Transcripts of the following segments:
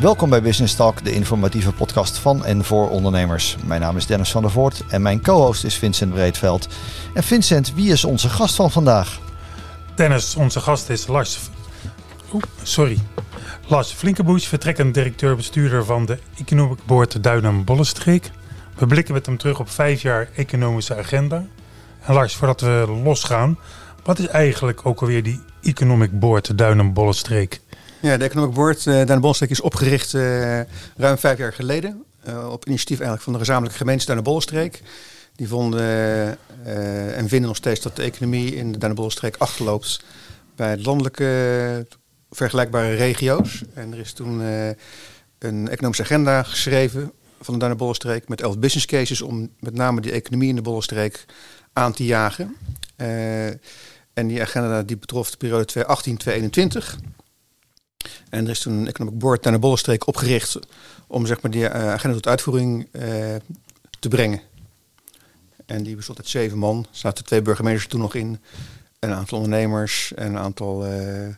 Welkom bij Business Talk, de informatieve podcast van en voor ondernemers. Mijn naam is Dennis van der Voort en mijn co-host is Vincent Breedveld. En Vincent, wie is onze gast van vandaag? Dennis, onze gast is Lars. Oeh, sorry. Lars Flinkeboes, vertrekkend directeur-bestuurder van de Economic Board Duinen-Bollenstreek. We blikken met hem terug op vijf jaar economische agenda. En Lars, voordat we losgaan, wat is eigenlijk ook alweer die Economic Board Duinen-Bollenstreek? Ja, de Economic Board uh, Duinen-Bollenstreek is opgericht uh, ruim vijf jaar geleden. Uh, op initiatief eigenlijk van de gezamenlijke gemeente Duinen-Bollenstreek. Die vonden en vinden nog steeds dat de economie in de Duinen-Bollenstreek achterloopt bij landelijke vergelijkbare regio's. En er is toen een economische agenda geschreven van de Duinen-Bollenstreek met elf business cases om met name die economie in de Bollenstreek aan te jagen. en die agenda die betrof de periode 2018-2021. En er is toen een economic board naar de Bollenstreek opgericht om zeg maar, die uh, agenda tot uitvoering uh, te brengen. En die bestond uit zeven man. Er zaten twee burgemeesters toen nog in, een aantal ondernemers en een aantal uh,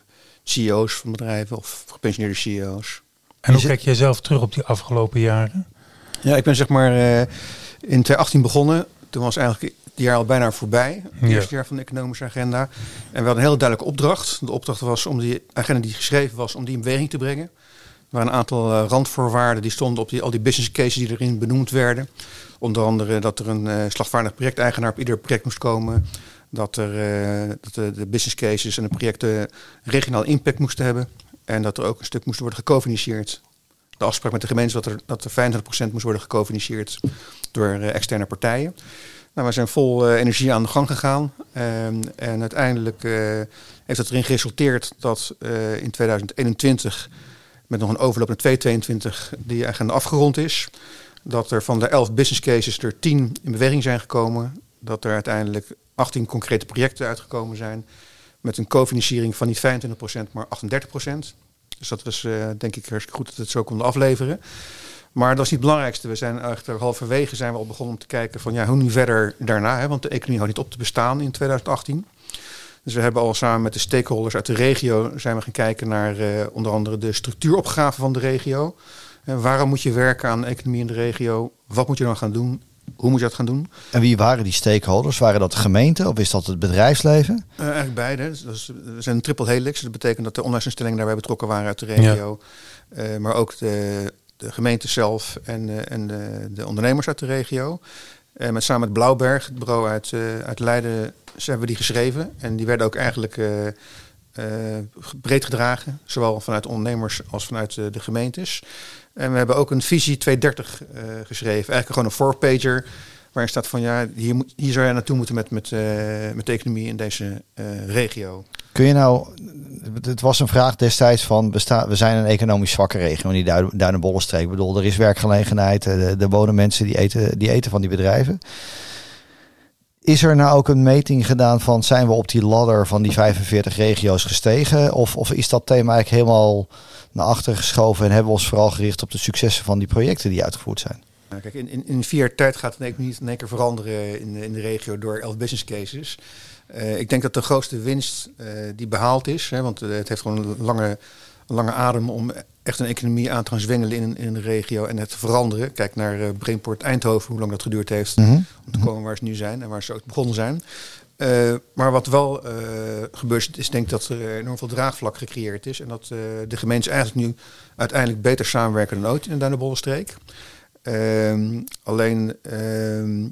CEO's van bedrijven of gepensioneerde CEO's. En hoe kijk jij zelf terug op die afgelopen jaren? Ja, ik ben zeg maar in 2018 begonnen. Toen was eigenlijk jaar al bijna voorbij. Het ja. eerste jaar van de economische agenda. En we hadden een hele duidelijke opdracht. De opdracht was om die agenda die geschreven was, om die in beweging te brengen. Er waren een aantal uh, randvoorwaarden die stonden op die, al die business cases die erin benoemd werden. Onder andere dat er een uh, slagvaardig projecteigenaar op ieder project moest komen. Dat, er, uh, dat de, de, business cases en de projecten regionaal impact moesten hebben. En dat er ook een stuk moest worden gecofinancierd. De afspraak met de gemeente dat er, dat er 25% moest worden gecofinancierd door externe partijen. Nou, we zijn vol uh, energie aan de gang gegaan. Um, en uiteindelijk uh, heeft het erin geresulteerd dat uh, in 2021, met nog een overloop naar 2022, die agenda afgerond is. Dat er van de 11 business cases er 10 in beweging zijn gekomen. Dat er uiteindelijk 18 concrete projecten uitgekomen zijn. Met een cofinanciering van niet 25%, maar 38%. Dus dat was denk ik hartstikke goed dat we het zo konden afleveren. Maar dat is niet het belangrijkste. We zijn eigenlijk halverwege zijn we al begonnen om te kijken van ja, hoe nu verder daarna. Hè, want de economie houdt niet op te bestaan in 2018. Dus we hebben al samen met de stakeholders uit de regio zijn we gaan kijken naar uh, onder andere de structuuropgave van de regio. En waarom moet je werken aan de economie in de regio? Wat moet je dan gaan doen? Hoe moet je dat gaan doen? En wie waren die stakeholders? Waren dat de gemeente of is dat het bedrijfsleven? Uh, eigenlijk beide. Dus, we zijn een triple helix. Dat betekent dat de onderwijsinstellingen daarbij betrokken waren uit de regio. Ja. Uh, maar ook de de gemeente zelf en, uh, en de, de, ondernemers uit de regio. Uh, met samen met Blauwberg, het bureau uit, uh, uit Leiden, hebben we die geschreven. En die werden ook eigenlijk breed gedragen, zowel vanuit ondernemers als vanuit de gemeentes. En we hebben ook een visie 230 geschreven, eigenlijk gewoon een four-pager waarin staat van ja, hier, moet, hier zou je naartoe moeten met, met, met de economie in deze regio. Kun je nou, het was een vraag destijds van, we zijn een economisch zwakke regio in die Duinenbollenstreek. Ik bedoel, er is werkgelegenheid, er, er wonen mensen die eten, die eten van die bedrijven. Is er nou ook een meting gedaan van, zijn we op die ladder van die 45 regio's gestegen? Of, of is dat thema eigenlijk helemaal naar achter geschoven en hebben we ons vooral gericht op de successen van die projecten die uitgevoerd zijn? Nou, kijk, in, in, vier tijd gaat het niet in één keer veranderen in, in de regio door elf business cases. Uh, ik denk dat de grootste winst uh, die behaald is, hè, want het heeft gewoon een lange, lange adem om echt een economie aan te gaan zwengelen in, in een regio en het te veranderen. Kijk naar uh, Brainport Eindhoven, hoe lang dat geduurd heeft mm -hmm. om te komen waar ze nu zijn en waar ze ook begonnen zijn. maar wat wel gebeurt is, denk ik dat er enorm veel draagvlak gecreëerd is en dat de gemeentes eigenlijk nu uiteindelijk beter samenwerken dan ooit in de Duinenbollenstreek. Ehm, alleen ehm,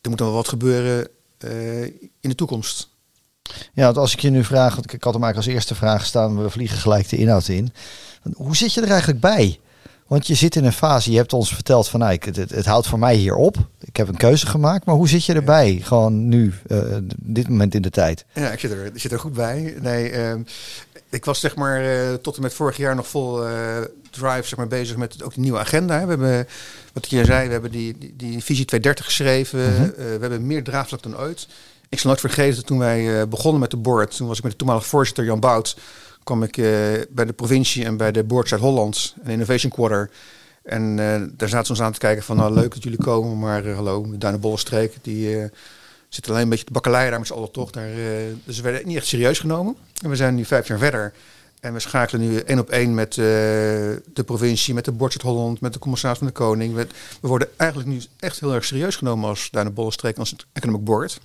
er moet dan wel wat gebeuren uh, in de toekomst. Ja, want als ik je nu vraag, want ik had hem eigenlijk als eerste vraag staan, we vliegen gelijk de inhoud in. Hoe zit je er eigenlijk bij? Want je zit in een fase, je hebt ons verteld van nou, het, het, het houdt voor mij hier op. Ik heb een keuze gemaakt, maar hoe zit je erbij? Gewoon nu, uh, dit moment in de tijd. Ja, ik zit er, ik zit er goed bij. Nee, uh, ik was zeg maar uh, tot en met vorig jaar nog vol drive zeg maar, bezig met ook die nieuwe agenda. We hebben, wat je zei, we hebben die, die, die visie 230 geschreven. Mm -hmm. we hebben meer draagvlak dan ooit. Ik zal nooit vergeten dat toen wij begonnen met de board, toen was ik met de toenmalige voorzitter Jan Bout kwam ik bij de provincie en bij de Board Zuid-Holland, een Innovation Quarter. En daar zaten ze ons aan te kijken van, nou leuk dat jullie komen, maar hallo, Duine Bollenstreek, die zit alleen een beetje de bakkeleien daar met z'n allen toch. Daar, dus we werden niet echt serieus genomen. En we zijn nu vijf jaar verder. En we schakelen nu één op één met uh, de provincie, met de Board Holland, met de commissaris van de Koning. We, we, worden eigenlijk nu echt heel erg serieus genomen als Duinen Bollenstreek, als het Economic Board.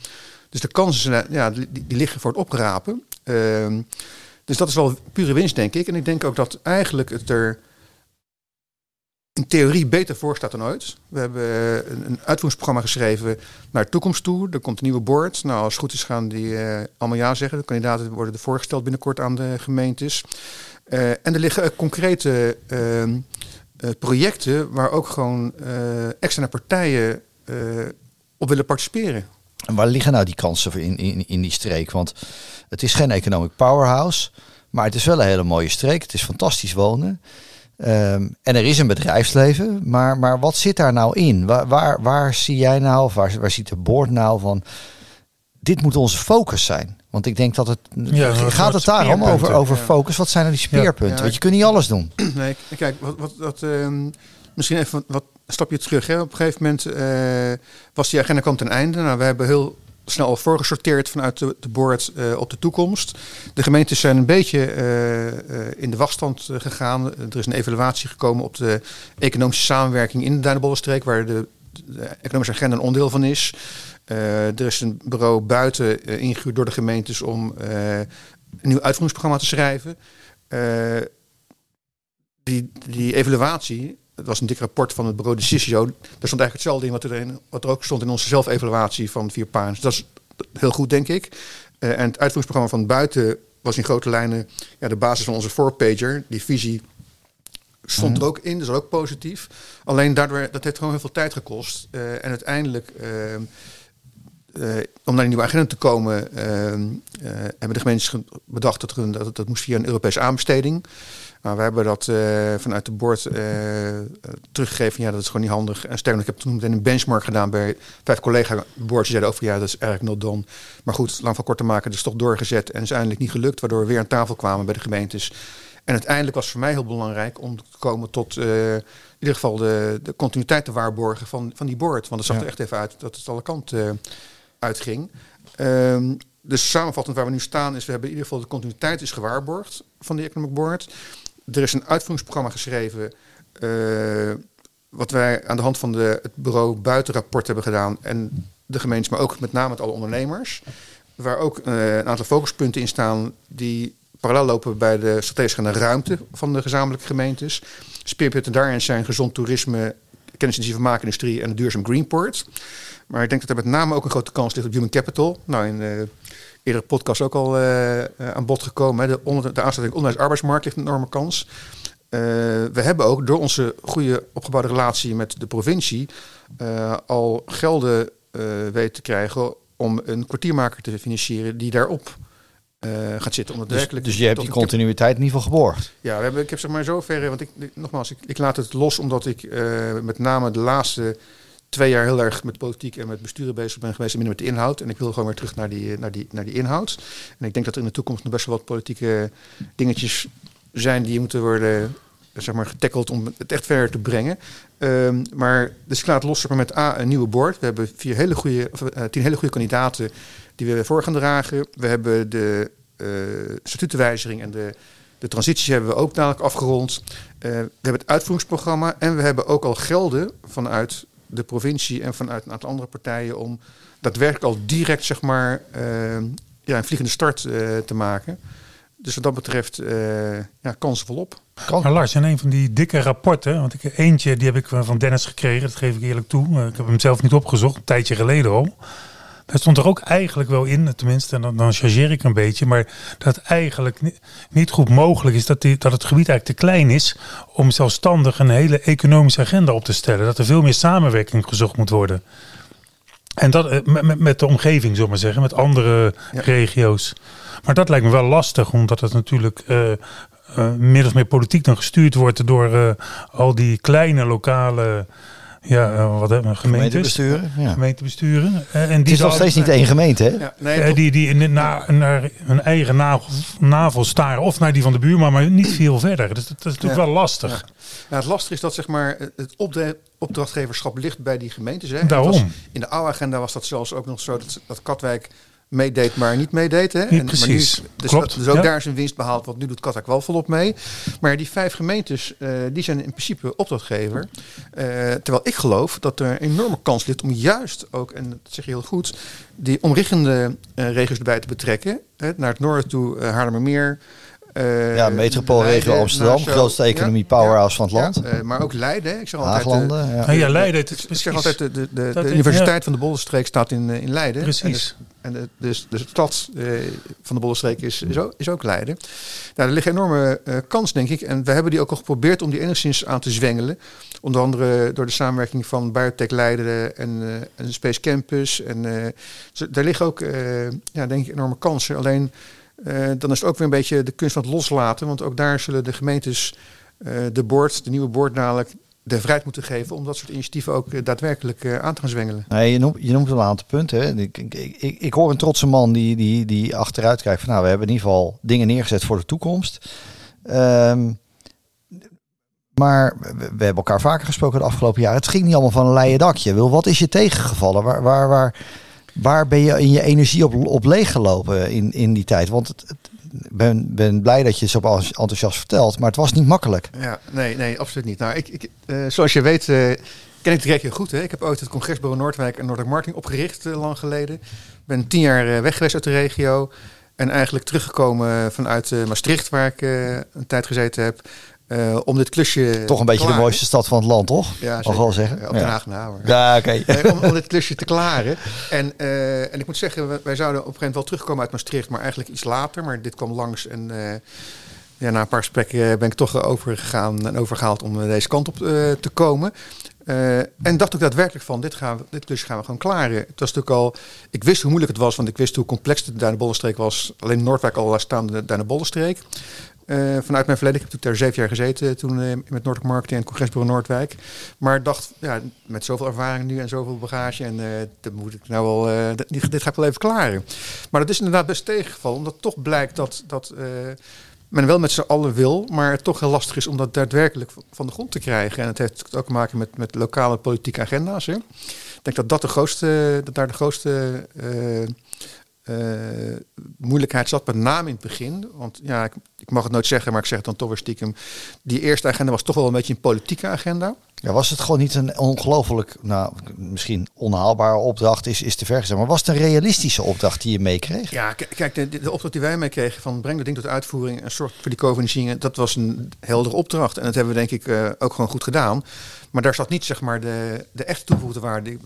Dus de kansen ja, die, liggen voor het oprapen. Uh, dus dat is wel pure winst, denk ik. En ik denk ook dat eigenlijk het er in theorie beter voor staat dan ooit. We hebben eh, een, uitvoeringsprogramma geschreven naar de toekomst toe. Er komt een nieuwe board. Nou, als het goed is gaan die uh, allemaal ja zeggen. De kandidaten worden er voorgesteld binnenkort aan de gemeentes. Uh, en er liggen concrete ehm, projecten waar ook gewoon externe partijen op willen participeren. En waar liggen nou die kansen in, in, in die streek? Want het is geen economic powerhouse, maar het is wel een hele mooie streek. Het is fantastisch wonen. Um, en er is een bedrijfsleven, maar, maar wat zit daar nou in? Waar, waar, waar zie jij nou, of waar, waar ziet de board nou van, dit moet onze focus zijn? Want ik denk dat het, ja, gaat het daarom over, over focus? Wat zijn er die speerpunten? Ja. Want je kunt niet alles doen. Nee, kijk, wat, wat, wat um, misschien even wat, een stapje terug. Hè. Op een gegeven moment uh, was die agenda kwam ten einde. Nou, we hebben heel snel al voorgesorteerd vanuit de, de uh, op de toekomst. De gemeentes zijn een beetje uh, in de wachtstand gegaan. Er is een evaluatie gekomen op de economische samenwerking in de Duinenbollenstreek, waar de, de, economische agenda een onderdeel van is. er is een bureau buiten ingehuurd door de gemeentes om een nieuw uitvoeringsprogramma te schrijven. die, die evaluatie het was een dik rapport van het bureau Decisio. Daar stond eigenlijk hetzelfde in wat, er, wat er ook stond in onze zelfevaluatie van vier pagina's. Dat is heel goed, denk ik. Uh, en het uitvoeringsprogramma van buiten was in grote lijnen ja, de basis van onze four-pager. Die visie stond er ook in, dus ook positief. Alleen daardoor, dat heeft gewoon heel veel tijd gekost. Uh, en uiteindelijk, uh, om naar die nieuwe agenda te komen, hebben de gemeentes bedacht dat, er, dat dat moest via een Europese aanbesteding. Maar we hebben dat uh, vanuit de board teruggegeven. Ja, dat is gewoon niet handig. En sterker ik heb toen meteen een benchmark gedaan bij vijf collega boards. Die zeiden over, ja, dat is eigenlijk not done. Maar goed, lang van kort te maken, dat is toch doorgezet. En is eindelijk niet gelukt, waardoor we weer aan tafel kwamen bij de gemeentes. En uiteindelijk was het voor mij heel belangrijk om te komen tot uh, in ieder geval de, de, continuïteit te waarborgen van, van die board. Want het zag er echt even uit dat het alle kanten uitging. Um, dus samenvattend waar we nu staan is, we hebben in ieder geval de continuïteit is gewaarborgd van de Economic Board. Er is een uitvoeringsprogramma geschreven. Uh, wat wij aan de hand van de, het bureau buitenrapport hebben gedaan. En de gemeentes, maar ook met name met alle ondernemers. Waar ook uh, een aantal focuspunten in staan die parallel lopen bij de strategische ruimte van de gezamenlijke gemeentes. Speerpunten daarin zijn gezond toerisme, kennisintensieve maakindustrie en een duurzaam greenport. Maar ik denk dat er met name ook een grote kans ligt op human capital. Nou, in uh, eerdere podcast ook al uh, aan bod gekomen. Hè. De, onder, de aansluiting onderwijs-arbeidsmarkt ligt een enorme kans. Uh, we hebben ook door onze goede opgebouwde relatie met de provincie al gelden weten te krijgen om een kwartiermaker te financieren die daarop gaat zitten. Om dus, dus je hebt die continuïteit in ieder geval geborgd? Ja, we hebben, ik heb zeg maar zover, want ik, nogmaals, ik, ik, laat het los omdat ik met name de laatste twee jaar heel erg met politiek en met besturen bezig ben geweest en minder met de inhoud. En ik wil gewoon weer terug naar die, naar die, naar die inhoud. En ik denk dat er in de toekomst nog best wel wat politieke dingetjes zijn die moeten worden zeg maar, getackeld om het echt verder te brengen. Um, maar dus ik laat los met A, een nieuwe board. We hebben vier hele goede, of, uh, tien hele goede kandidaten die we voor gaan dragen. We hebben de uh, statutenwijziging en de, de transities hebben we ook dadelijk afgerond. Uh, we hebben het uitvoeringsprogramma en we hebben ook al gelden vanuit de provincie en vanuit een aantal andere partijen om daadwerkelijk al direct zeg maar, uh, ja, een vliegende start te maken. Dus wat dat betreft ja, kansen volop. Maar Lars, in een van die dikke rapporten, want ik, eentje die heb ik van Dennis gekregen, dat geef ik eerlijk toe. Ik heb hem zelf niet opgezocht, een tijdje geleden al. Daar stond er ook eigenlijk wel in, tenminste, en dan, dan chargeer ik een beetje, maar dat eigenlijk niet, niet goed mogelijk is dat, die, dat het gebied eigenlijk te klein is om zelfstandig een hele economische agenda op te stellen. Dat er veel meer samenwerking gezocht moet worden. En dat eh, met, met de omgeving, zullen maar zeggen, met andere regio's. Maar dat lijkt me wel lastig, omdat het natuurlijk uh, min of meer politiek dan gestuurd wordt door al die kleine lokale ja, uh, wat hebben Gemeentebesturen. Ja. Gemeentebesturen. Uh, en die het is nog steeds niet één gemeente, hè? Ja, nee, uh, die die naar, naar hun eigen navel, navel staren. Of naar die van de buurman, maar niet veel verder. Dus dat, dat is natuurlijk ja. wel lastig. Ja. het lastige is dat zeg maar, het opdrachtgeverschap ligt bij die gemeentes. Hè. Daarom. Was, in de oude agenda was dat zelfs ook nog zo dat, dat Katwijk meedeed, maar niet meedeed. Hè? Niet En- maar precies. nu- dus, Klopt, dus ook ja. daar is een winst behaald, want nu doet Katak wel volop mee. Maar die vijf gemeentes, eh, die zijn in principe opdrachtgever. Eh, terwijl ik geloof dat er een enorme kans ligt om juist ook, en dat zeg je heel goed, die omliggende eh, regio's erbij te betrekken. Hè? Naar het noorden toe, Haarlemmermeer. Eh, Ja, metropoolregio Leiden, Amsterdam, Nassau. grootste economie Ja, powerhouse van het ja, land. eh, maar ook Leiden. Ik zeg altijd, eh, Haaglanden. ja. Nou ja, Leiden, het is ik zeg altijd, de, de, de, de Universiteit van de Bollenstreek staat in, in Leiden. Precies. En, de, en de, dus, dus de stad eh, van de Bollenstreek is, is, ook, is ook Leiden. Nou, er ligt een enorme eh, kans, denk ik. En we hebben die ook al geprobeerd om die enigszins aan te zwengelen. Onder andere door de samenwerking van Biotech Leiden en, eh, en de Space Campus. En eh, dus daar liggen ook, eh, ja, denk ik, enorme kansen. Alleen eh, dan is het ook weer een beetje de kunst van het loslaten. Want ook daar zullen de gemeentes eh, de board, de nieuwe board dadelijk de vrijheid moeten geven om dat soort initiatieven ook eh, daadwerkelijk aan te gaan zwengelen. Nee, je noemt, een aantal punten. Ik, ik, ik, ik hoor een trotse man die, die, die achteruit kijkt van nou, we hebben in ieder geval dingen neergezet voor de toekomst. Ehm, maar we, we hebben elkaar vaker gesproken de afgelopen jaren. Het ging niet allemaal van een leien dakje. Wil, wat is je tegengevallen? Waar, waar, waar, waar ben je in je energie op, op leeggelopen in, in die tijd? Want het, ben, ben blij dat je zo enthousiast vertelt, maar het was niet makkelijk. Ja, nee, nee, absoluut niet. Nou, ik, ik, eh, zoals je weet, eh, ken ik de regio goed. Hè? Ik heb ooit het Congresbureau Noordwijk en Noordelijk Marketing opgericht, eh, lang geleden. ben tien jaar weg geweest uit de regio. En eigenlijk teruggekomen vanuit Maastricht, waar ik een tijd gezeten heb. Eh, om dit klusje. Toch een beetje de mooiste stad van het land, toch? Ja, Mag wel zeggen. Ja, op Den Ja. Haag hoor. Ja, oké. Om, om dit klusje te klaren. En, eh, en ik moet zeggen, wij, wij zouden op een gegeven moment wel terugkomen uit Maastricht, maar eigenlijk iets later. Maar dit kwam langs en eh, ja, na een paar gesprekken ben ik toch overgegaan en overgehaald om deze kant op te komen. En dacht ook daadwerkelijk van, dit, gaan we, dit klusje gaan we gewoon klaren. Het was natuurlijk al, ik wist hoe moeilijk het was, want ik wist hoe complex de Duinebollenstreek was. Alleen Noordwijk al staan de Duinebollenstreek. Eh, vanuit mijn verleden, ik heb toen zeven jaar gezeten toen eh, met Noordelijk Marketing en Congresbureau Noordwijk. Maar dacht, ja, met zoveel ervaring nu en zoveel bagage en eh dat moet ik nou wel, dit, dit ga ik wel even klaren. Maar dat is inderdaad best tegengevallen, omdat toch blijkt dat, dat men wel met z'n allen wil, maar het toch heel lastig is om dat daadwerkelijk van de grond te krijgen. En het heeft ook te maken met, met lokale politieke agenda's. Hè. Ik denk dat, dat, de grootste, dat daar de grootste eh, moeilijkheid zat, met name in het begin. Want ja, ik, ik mag het nooit zeggen, maar ik zeg het dan toch weer stiekem. Die eerste agenda was toch wel een beetje een politieke agenda. Ja, was het gewoon niet een ongelooflijk, nou, misschien onhaalbare opdracht, is, is te ver gezegd. Maar was het een realistische opdracht die je meekreeg? Ja, kijk, de, de opdracht die wij meekregen van breng dat ding tot uitvoering en zorg voor die co-financiering, dat was een heldere opdracht. En dat hebben we denk ik eh, ook gewoon goed gedaan. Maar daar zat niet zeg maar de, de echt toegevoegde waarde.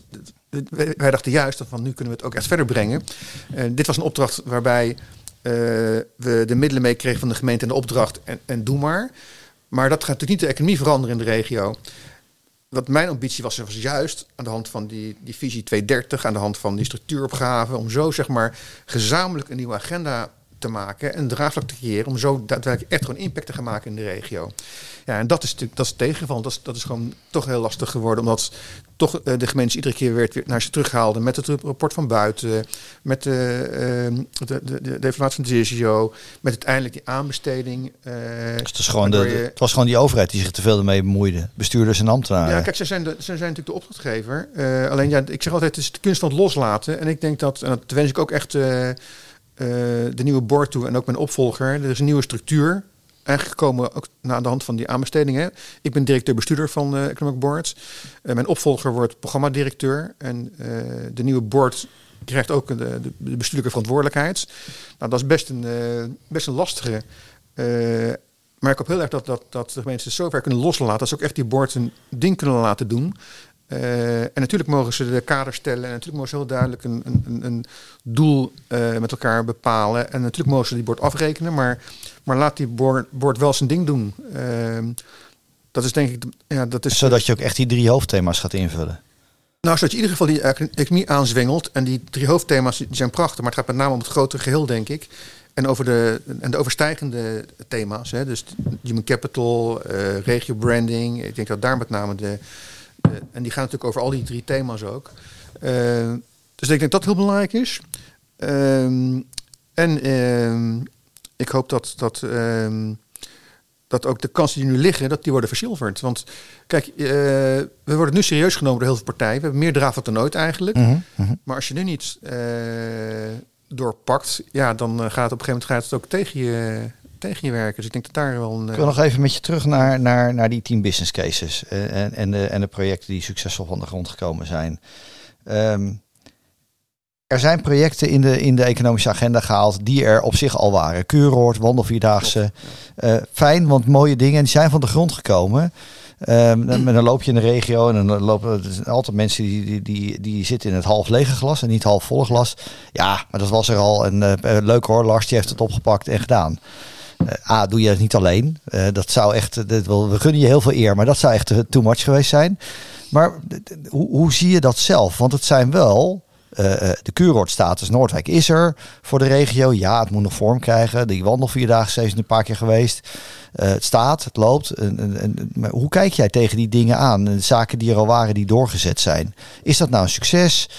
Wij- dachten juist van nu kunnen we het ook echt verder brengen. Eh, dit was een opdracht waarbij eh, we de middelen meekregen van de gemeente en de opdracht en, en doe maar. Maar dat gaat natuurlijk niet de economie veranderen in de regio. Wat mijn ambitie was, was juist aan de hand van die, die visie 230, aan de hand van die structuuropgave, om zo zeg maar gezamenlijk een nieuwe agenda te maken en een draagvlak te creëren, om zo daadwerkelijk echt gewoon impact te gaan maken in de regio. Ja, en dat is natuurlijk dat is tegengeval. Dat is, dat is gewoon toch heel lastig geworden, omdat toch eh, de gemeentes iedere keer weer, weer naar ze terughaalden met het rapport van buiten, met de, eh, de, de, de, de evaluatie van de CCO, met uiteindelijk die aanbesteding. Dus het, is gewoon de, je- het was gewoon die overheid die zich te veel ermee bemoeide. Bestuurders en ambtenaren. Ja, kijk, ze zijn, de, ze zijn natuurlijk de opdrachtgever. Eh, alleen ja, ik zeg altijd, het is de kunst van het loslaten. En ik denk dat, en dat wens ik ook echt de nieuwe board toe en ook mijn opvolger. Er is een nieuwe structuur. Eigenlijk gekomen ook na de hand van die aanbestedingen. Ik ben directeur-bestuurder van de Economic Board. Eh, mijn opvolger wordt programmadirecteur. En eh, de nieuwe board krijgt ook de, de, bestuurlijke verantwoordelijkheid. Nou, dat is best een, eh, best een lastige. Eh, maar ik hoop heel erg dat, dat, dat de het zover kunnen loslaten. Dat ze ook echt die board een ding kunnen laten doen. Eh, en natuurlijk mogen ze de kader stellen. En natuurlijk mogen ze heel duidelijk een, een, een- doel eh, met elkaar bepalen. En natuurlijk mogen ze die board afrekenen. Maar, maar laat die board wel zijn ding doen. Ehm, dat is denk ik... Ja, dat is, Zodat je ook echt die drie hoofdthema's gaat invullen. nou, zodat je in ieder geval die econ- economie aanzwengelt. En die drie hoofdthema's die zijn prachtig. Maar het gaat met name om het grotere geheel, denk ik. En over de, en de overstijgende thema's. Hè. Dus human capital, eh regio branding. Ik denk dat daar met name de... de- en die gaan natuurlijk over al die drie thema's ook. Eh, dus ik denk dat dat heel belangrijk is. Ehm, en ik hoop dat... dat dat ook de kansen die nu liggen, dat die worden verzilverd. Want kijk, eh, we worden nu serieus genomen door heel veel partijen. We hebben meer draven dan ooit eigenlijk. Mhm, mhm. Maar als je nu niet, eh, doorpakt, ja, dan gaat het op een gegeven moment gaat het ook tegen je, tegen je werken. Dus ik denk dat daar wel een. Ik wil nog even met je terug naar, naar, naar die tien business cases en, en, de, en de projecten die succesvol van de grond gekomen zijn. Ehm, er zijn projecten in de, in de economische agenda gehaald die er op zich al waren. Kuuroord, Wandelvierdaagse. Uh, fijn, want mooie dingen die zijn van de grond gekomen. Um, dan, dan, loop je in de regio en dan lopen er altijd mensen die, die, die, die zitten in het half lege glas en niet half volle glas. Ja, maar dat was er al. En uh, leuk hoor, Lars die heeft het opgepakt en gedaan. Uh, A, doe je het niet alleen. Uh, dat zou echt, dat wil, we gunnen je heel veel eer, maar dat zou echt too much geweest zijn. Maar hoe, hoe zie je dat zelf? Want het zijn wel uh, de kuuroordstatus Noordwijk is er voor de regio. Ja, het moet nog vorm krijgen. Die wandelvierdaagse is een paar keer geweest. Het staat, het loopt. En, en, en, maar hoe kijk jij tegen die dingen aan? De zaken die er al waren, die doorgezet zijn. Is dat nou een succes?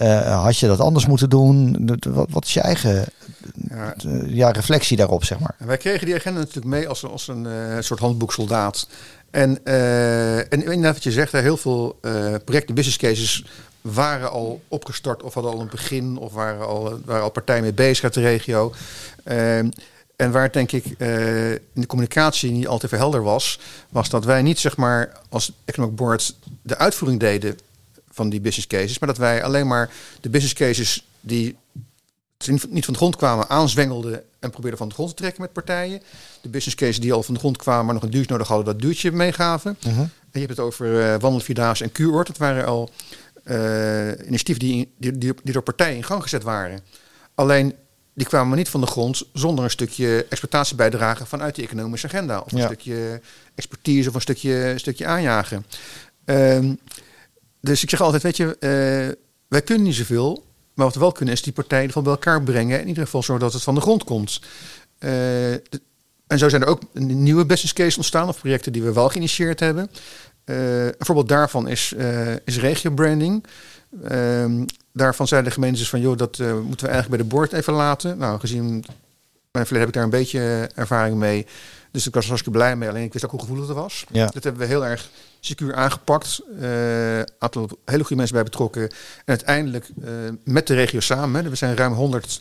Uh, had je dat anders moeten doen? Wat, wat is je eigen ja. ja. reflectie daarop, zeg maar? Wij kregen die agenda natuurlijk mee als, als een soort handboeksoldaat. En, uh, en inderdaad wat je zegt, heel veel uh, projecten, business cases waren al opgestart of hadden al een begin of waren al, waren al partijen mee bezig uit de regio. Uh, en waar denk ik in de communicatie niet altijd even helder was, was dat wij niet zeg maar als Economic Board de uitvoering deden van die business cases, maar dat wij alleen maar de business cases die niet van de grond kwamen aanzwengelden en probeerden van de grond te trekken met partijen. De business cases die al van de grond kwamen, maar nog een duurtje nodig hadden, dat duurtje meegaven. Uh -huh. En je hebt het over uh, en kuuroord. Dat waren al uh, initiatieven die, die, die, die door partijen in gang gezet waren. Alleen die kwamen niet van de grond zonder een stukje exploitatiebijdrage vanuit die economische agenda. Of een ja. stukje expertise of een stukje, stukje aanjagen. Um, dus ik zeg altijd, weet je, uh, wij kunnen niet zoveel. Maar wat we wel kunnen is die partijen van bij elkaar brengen. In ieder geval zorgen dat het van de grond komt. Uh, de, en zo zijn er ook nieuwe business cases ontstaan of projecten die we wel geïnitieerd hebben. Uh, een voorbeeld daarvan is, uh, is regio-branding. Uh, daarvan zeiden de gemeentes van, joh, dat moeten we eigenlijk bij de boord even laten. Nou, gezien mijn verleden heb ik daar een beetje ervaring mee. Dus ik was hartstikke blij mee. Alleen ik wist ook hoe gevoelig het was. Ja. Dat hebben we heel erg secuur aangepakt. Een aantal hele goede mensen bij betrokken. En uiteindelijk met de regio samen. We zijn ruim 100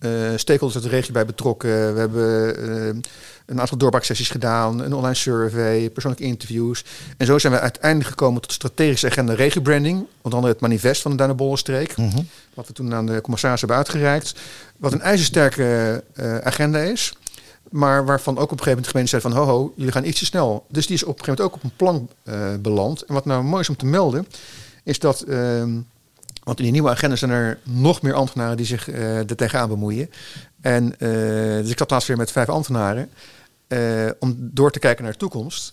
uh, stakeholders uit de regio bij betrokken. We hebben een aantal doorbraaksessies gedaan, een online survey, persoonlijke interviews. En zo zijn we uiteindelijk gekomen tot strategische agenda regiobranding. Onder andere het manifest van de Duinebollenstreek. Mm -hmm. Wat we toen aan de commissaris hebben uitgereikt. Wat een ijzersterke agenda is. Maar waarvan ook op een gegeven moment de gemeente zei van... ho ho, jullie gaan iets te snel. Dus die is op een gegeven moment ook op een plan beland. En wat nou mooi is om te melden... is dat... Ehm, want in die nieuwe agenda zijn er nog meer ambtenaren die zich uh, er tegenaan bemoeien. En uh, dus ik zat laatst weer met vijf ambtenaren om door te kijken naar de toekomst.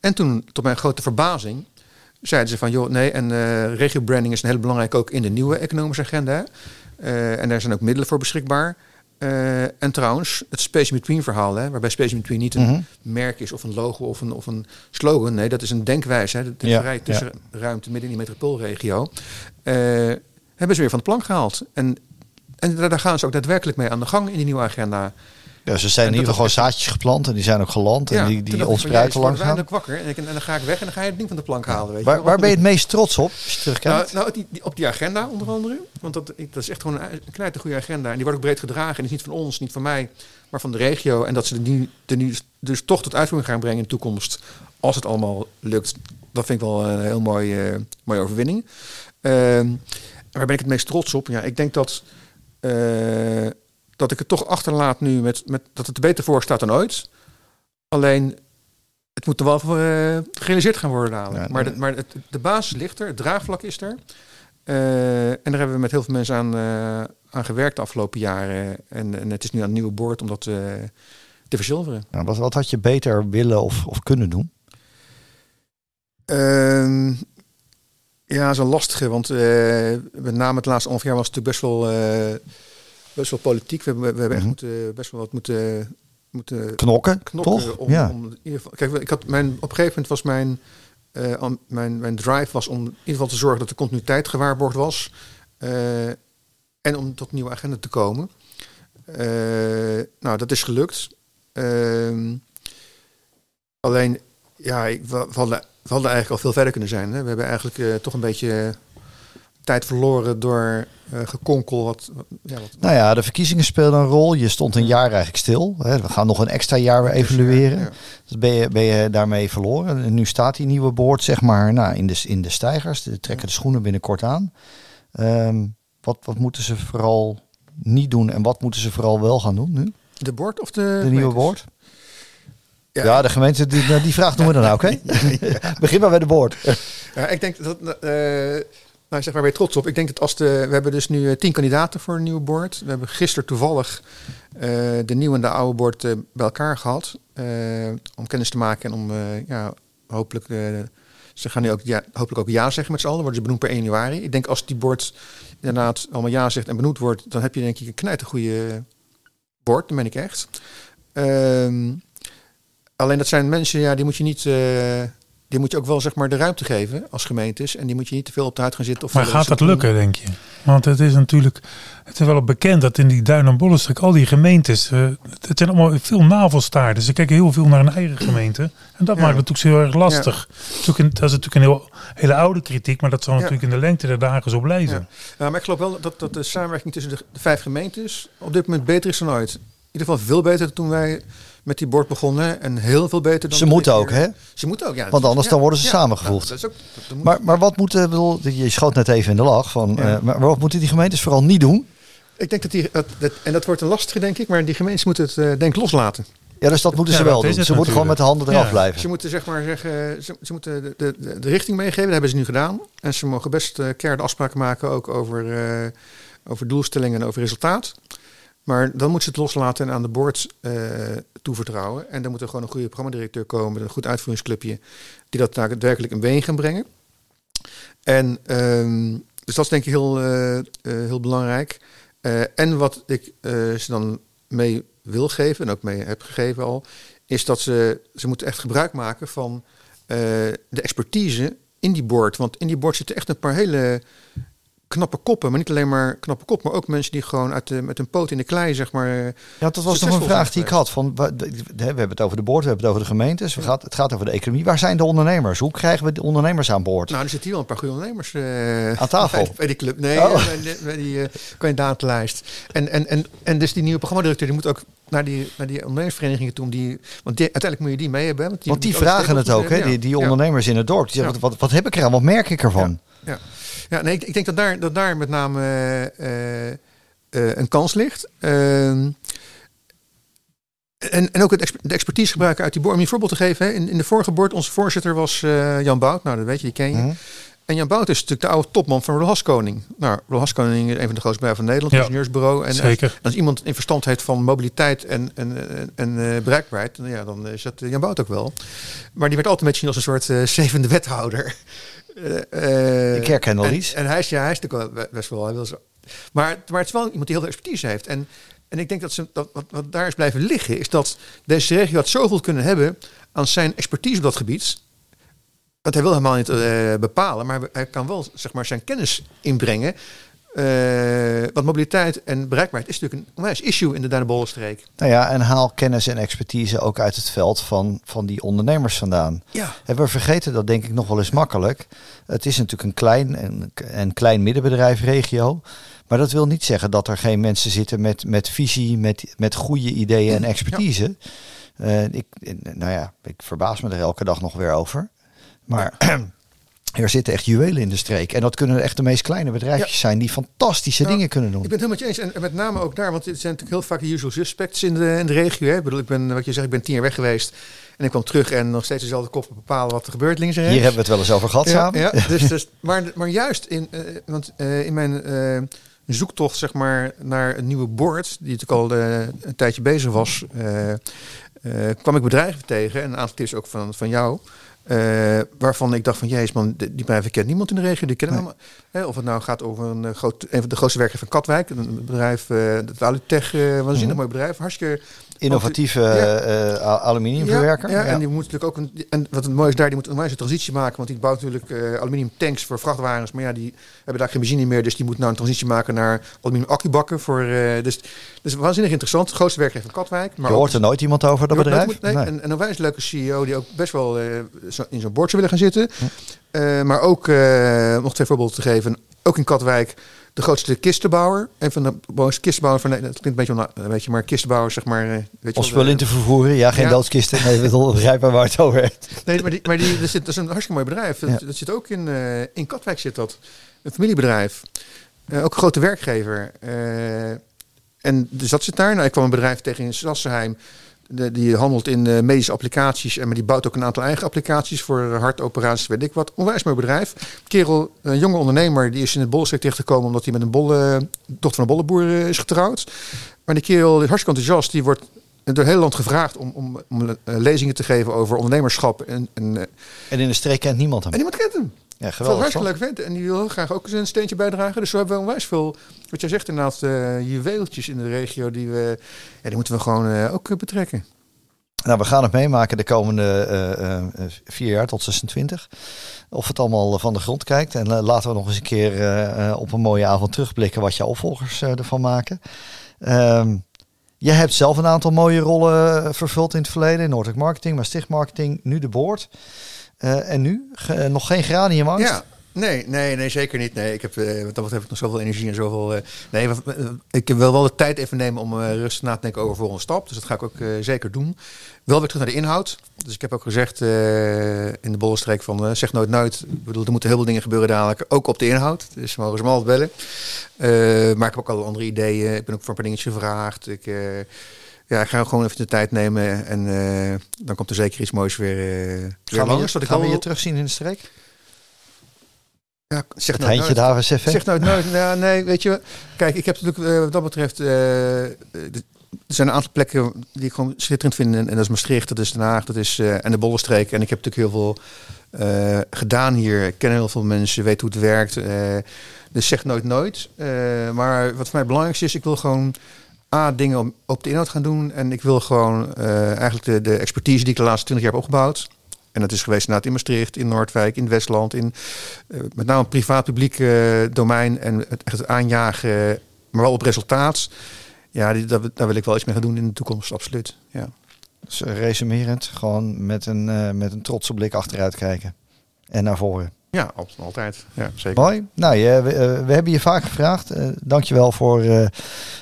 En toen, tot mijn grote verbazing, zeiden ze van joh, nee, en uh, regio-branding is een heel belangrijk ook in de nieuwe economische agenda. en daar zijn ook middelen voor beschikbaar. En trouwens, het Space Between verhaal, hè, waarbij Space Between niet een mm -hmm. merk is of een logo of een, of een slogan. Nee, dat is een denkwijze. Hè, de ja, tussenruimte ja. midden in die metropoolregio. hebben ze weer van de plank gehaald. En, en daar gaan ze ook daadwerkelijk mee aan de gang in die nieuwe agenda. Ja, ze zijn in ieder geval zaadjes geplant en die zijn ook geland en die, die ontspruiten langzaam. Ik wakker en, ik, en, dan ga ik weg en dan ga je het ding van de plank halen. Weet waar, waar ben je het meest trots op, als je terugkijkt? Nou, nou die, die, op die agenda onder andere. Want dat, dat is echt gewoon een, een kleine goede agenda. En die wordt ook breed gedragen. En is niet van ons, niet van mij, maar van de regio. En dat ze die, de nu dus toch tot uitvoering gaan brengen in de toekomst. Als het allemaal lukt. Dat vind ik wel een heel mooi, uh, mooie overwinning. Uh, waar ben ik het meest trots op? Ja, ik denk dat... Uh, dat ik het toch achterlaat nu met, met dat het er beter voor staat dan ooit. Alleen, het moet er wel voor, uh, gerealiseerd gaan worden dadelijk. Ja, maar de, maar het, de basis ligt er, het draagvlak is er. Uh, en daar hebben we met heel veel mensen aan, uh, aan gewerkt de afgelopen jaren. En, en het is nu aan het nieuwe boord om dat te verzilveren. Ja, wat, wat had je beter willen of, of kunnen doen? Ehm, ja, dat is een lastige. Want met name het laatste half jaar was het natuurlijk best wel best wel politiek. We hebben, we hebben echt mm -hmm. moeten, best wel wat moeten, moeten knokken, knokken toch? Om, ja. om kijk, ik had mijn, op een gegeven moment was mijn, uh, mijn, mijn drive was om in ieder geval te zorgen dat de continuïteit gewaarborgd was. Uh, en om tot een nieuwe agenda te komen. Uh, nou, dat is gelukt. Ehm, alleen, ja, ik, we, hadden, we hadden eigenlijk al veel verder kunnen zijn. Hè. We hebben eigenlijk toch een beetje tijd verloren door uh, gekonkel. Wat, ja, wat, nou ja, de verkiezingen speelden een rol. Je stond een jaar eigenlijk stil. Hè. We gaan nog een extra jaar weer evalueren. Ja. Dus ben je, ben je daarmee verloren. En nu staat die nieuwe boord zeg maar nou, in, de, in de stijgers. De trekken de schoenen binnenkort aan. Um, wat, wat moeten ze vooral niet doen en wat moeten ze vooral wel gaan doen nu? De boord of de, de nieuwe boord? Ja. ja, de gemeente, die, nou, die vraag doen we dan ook, hè? Begin maar bij de boord. Ja, ik denk dat, uh, nou zeg maar weer trots op. Ik denk dat als de, we hebben dus nu eh, tien kandidaten voor een nieuwe boord. We hebben gisteren toevallig uh, de nieuwe en de oude boord uh, bij elkaar gehad. om kennis te maken en om ja, hopelijk, ze gaan nu ook ja, hopelijk ook ja zeggen met z'n allen. Worden ze benoemd per 1 januari. Ik denk als die boord inderdaad allemaal ja zegt en benoemd wordt, dan heb je denk ik een knijter goede bord. Dat ben ik echt. Ehm, alleen dat zijn mensen, ja, die moet je niet die moet je ook wel zeg maar de ruimte geven als gemeentes. En die moet je niet te veel op de huid gaan zitten. Of maar gaat dat lukken, denk je? Want het is natuurlijk, het is wel bekend dat in die Duin en Bollenstreek al die gemeentes, uh, het zijn allemaal veel navelstaarden. Ze kijken heel veel naar hun eigen gemeente. En dat maakt het natuurlijk heel erg lastig. Ja. Dat is natuurlijk een heel, hele oude kritiek, maar dat zal natuurlijk in de lengte der dagen zo blijven. Ja. maar ik geloof wel dat, dat de samenwerking tussen de, de vijf gemeentes op dit moment beter is dan ooit. In ieder geval veel beter dan toen wij met die bord begonnen. En heel veel beter dan... Ze moeten ook, hè? Ze moeten ook, ja. Want anders dan worden ze samengevoegd. dat is ook, maar, maar wat moeten... Bedoel, je schoot net even in de lach. Van, uh, maar wat moeten die gemeentes vooral niet doen? Ik denk dat die... Dat, en dat wordt een lastige, denk ik. Maar die gemeentes moeten het, uh, denk ik, loslaten. Ja, dus dat moeten ze wel doen. Ze moeten gewoon met de handen eraf blijven. Ze moeten zeg maar zeggen, ze, ze moeten de, de, de, richting meegeven. Dat hebben ze nu gedaan. En ze mogen best uh, keer de afspraken maken ook over, uh, over doelstellingen en over resultaat. Maar dan moet ze het loslaten en aan de board uh, toevertrouwen. En dan moet er gewoon een goede programmadirecteur komen, een goed uitvoeringsclubje, die dat daadwerkelijk in beweging gaan brengen. En um, dus dat is denk ik heel, uh, uh, heel belangrijk. en wat ik ze dan mee wil geven, en ook mee heb gegeven al, is dat ze, ze moeten echt gebruik maken van de expertise in die board. Want in die board zitten echt een paar hele knappe koppen, maar niet alleen maar knappe kop, maar ook mensen die gewoon uit de, met een poot in de klei, zeg maar. Ja, dat was nog een vraag die ik had. Van, we hebben het over de boord, we hebben het over de gemeentes, we gaat, het gaat over de economie. Waar zijn de ondernemers? Hoe krijgen we de ondernemers aan boord? Nou, er zitten hier wel een paar goede ondernemers uh, aan tafel. Bij, die club. Nee, oh. bij, die uh, kandidatenlijst. En, en, en, en dus die nieuwe programmadirecteur, die moet ook naar die, naar die ondernemersverenigingen toe. Die, want die, uiteindelijk moet je die mee hebben. Want die, want die vragen het ook, hè? Die, die ondernemers in het dorp. Die zeggen, wat, wat, heb ik er aan? Wat merk ik ervan? ja. Ja, nee, ik, ik, denk dat daar, dat daar met name uh, uh, een kans ligt. Ehm, en, en ook het de expertise gebruiken uit die boord. Om je voorbeeld te geven, hè, in, in de vorige boord, onze voorzitter was Jan Bout. Nou, dat weet je, die ken je. Mm -hmm. En Jan Bout is natuurlijk de oude topman van Roel Haskoning. Nou, Roel Haskoning is een van de grootste bedrijven van Nederland, ja, ingenieursbureau. En zeker. Als, als, iemand in verstand heeft van mobiliteit en, en, en uh, bereikbaarheid, dan, ja, dan is dat Jan Bout ook wel. Maar die werd altijd met als een soort uh, zevende wethouder. Uh, ik herken al iets. En hij is, ja, hij is natuurlijk best wel. Hij wil zo. Maar, maar het is wel iemand die heel veel expertise heeft. En, en ik denk dat, ze, dat wat, wat daar is blijven liggen, is dat deze regio had zoveel kunnen hebben aan zijn expertise op dat gebied. Dat hij wil helemaal niet uh, bepalen, maar hij kan wel zeg maar, zijn kennis inbrengen. Uh, want mobiliteit en bereikbaarheid is natuurlijk een onwijs issue in de Duinenbollenstreek. Nou ja, en haal kennis en expertise ook uit het veld van, van die ondernemers vandaan. Ja. En we vergeten dat denk ik nog wel eens makkelijk. Het is natuurlijk een klein, een, een klein middenbedrijfregio. Maar dat wil niet zeggen dat er geen mensen zitten met, met visie, met, met goede ideeën en expertise. Ja. Uh, ik, nou ja, ik verbaas me er elke dag nog weer over. Maar Er zitten echt juwelen in de streek. En dat kunnen echt de meest kleine bedrijfjes zijn die fantastische nou, dingen kunnen doen. Ik ben het helemaal met je eens. En met name ook daar, want het zijn natuurlijk heel vaak de usual suspects in de, in de regio. Hè. Ik bedoel, ik ben, wat je zegt, ik ben tien jaar weg geweest. En ik kwam terug en nog steeds dezelfde kop bepalen wat er gebeurt links en rechts. Hier hebben we het wel eens over gehad ja, samen. Ja, dus, dus, maar, maar juist in, uh, want, uh, in mijn uh, zoektocht zeg maar, naar een nieuwe board, die natuurlijk al een tijdje bezig was, kwam ik bedrijven tegen. En een aantal tips ook van, van jou. Uh, waarvan ik dacht van, jezus man, die bedrijven kent niemand in de regio. Die kennen nee. allemaal, of het nou gaat over een, uh, groot, een van de grootste werkers van Katwijk. Een bedrijf, uh, het Alutech, uh, waanzinnig mm -hmm. mooi bedrijf. Hartstikke innovatieve ja. uh, aluminiumverwerker. Ja, ja, en die moet natuurlijk ook een. En wat het mooie is daar, die moet een mooie transitie maken. Want die bouwt natuurlijk uh, aluminium tanks voor vrachtwagens. Maar ja, die hebben daar geen benzine meer. Dus die moet nou een transitie maken naar aluminium accubakken. Voor, uh, dus, dus waanzinnig interessant. Het grootste werkgever van Katwijk. Maar Je hoort er nooit iemand over dat bedrijf? Moet, nee. nee. En, en een wijs leuke CEO die ook best wel in zo'n bordje willen gaan zitten. Maar ook, nog twee voorbeelden te geven, ook in Katwijk de grootste kistenbouwer. Een van de mooiste kistenbouwers van Nederland. Het klinkt een beetje, een beetje maar kistenbouwer, zeg maar. Weet je Om spullen in te vervoeren. Ja, geen ja. doodskisten. Nee, we begrijpen waar het over heeft. Nee, maar, die, maar die, er zit, dat is een hartstikke mooi bedrijf. Dat, zit ook in, uh, in Katwijk zit dat. Een familiebedrijf. Uh, ook een grote werkgever. Uh, en dus dat zit daar. Nou, ik kwam een bedrijf tegen in Sassenheim. De, die handelt in uh, medische applicaties. En maar die bouwt ook een aantal eigen applicaties voor hartoperaties, weet ik wat. Onwijs mooi bedrijf. Kerel, een jonge ondernemer, die is in het bollenstreek terechtgekomen omdat hij met een bolle, dochter van een bolleboer is getrouwd. Maar die kerel is hartstikke enthousiast. Die wordt door heel land gevraagd om, om, om lezingen te geven over ondernemerschap. En, en, en in de streek kent niemand hem. En niemand kent hem. Ja, geweldig. hartstikke leuk vent. En die wil graag ook eens een steentje bijdragen. Dus we hebben wel onwijs veel, wat jij zegt inderdaad, uh, juweeltjes in de regio. Die, we, ja, die moeten we gewoon uh, ook betrekken. Nou, we gaan het meemaken de komende uh, vier jaar tot 26. Of het allemaal van de grond kijkt. En laten we nog eens een keer op een mooie avond terugblikken wat jouw opvolgers ervan maken. Ehm, je hebt zelf een aantal mooie rollen vervuld in het verleden. Noordelijk Marketing, Maastricht Marketing, nu de board. Uh, en nu? Ge nog geen graniumangst? Ja, Nee, nee, nee, zeker niet. Nee, ik heb, uh, wat heb ik nog zoveel energie en zoveel. Nee, ik wil wel de tijd even nemen om rustig na te denken over volgende stap. Dus dat ga ik ook zeker doen. Wel weer terug naar de inhoud. Dus ik heb ook gezegd in de bollenstreek van zeg nooit nooit. Ik bedoel, er moeten heel veel dingen gebeuren dadelijk. Ook op de inhoud. Dus mogen ze me altijd bellen. maar ik heb ook al andere ideeën. Ik ben ook voor een paar dingetjes gevraagd. Ik ja, ik ga gewoon even de tijd nemen en uh, dan komt er zeker iets moois weer, uh, weer gaan langs. We, gaan we je terugzien in de streek? Ja, zeg het nou daar eens even. Zeg nou nooit. Ja, nee, weet je, kijk, ik heb natuurlijk uh, wat dat betreft. er zijn een aantal plekken die ik gewoon schitterend vind. En, dat is Maastricht, dat is Den Haag, dat is en de Bollenstreek. En ik heb natuurlijk heel veel gedaan hier. Ik ken heel veel mensen, weet hoe het werkt. dus zeg nooit nooit. maar wat voor mij belangrijk is, ik wil gewoon A, dingen op de inhoud gaan doen. En ik wil gewoon uh, eigenlijk de, de expertise die ik de laatste twintig jaar heb opgebouwd. En dat is geweest in Maastricht, in Noordwijk, in Westland. In uh, met name privaat-publiek uh, domein. En het, echt aanjagen, maar wel op resultaat. Ja, die, daar, wil ik wel iets mee gaan doen in de toekomst, absoluut. Ja. Dus resumerend, gewoon met een, met een trotse blik achteruit kijken. En naar voren. Ja, altijd. Ja, zeker. Mooi. Nou, je, we, we, hebben je vaak gevraagd. Uh, dankjewel voor uh,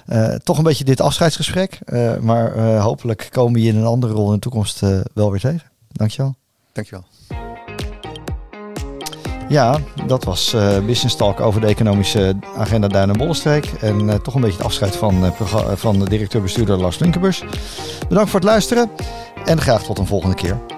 uh, toch een beetje dit afscheidsgesprek. maar hopelijk komen we je in een andere rol in de toekomst wel weer tegen. Dankjewel. Dankjewel. Ja, dat was Business Talk over de economische agenda Duin en Bollenstreek. En toch een beetje het afscheid van, van de directeur-bestuurder Lars Linkenbus. Bedankt voor het luisteren en graag tot een volgende keer.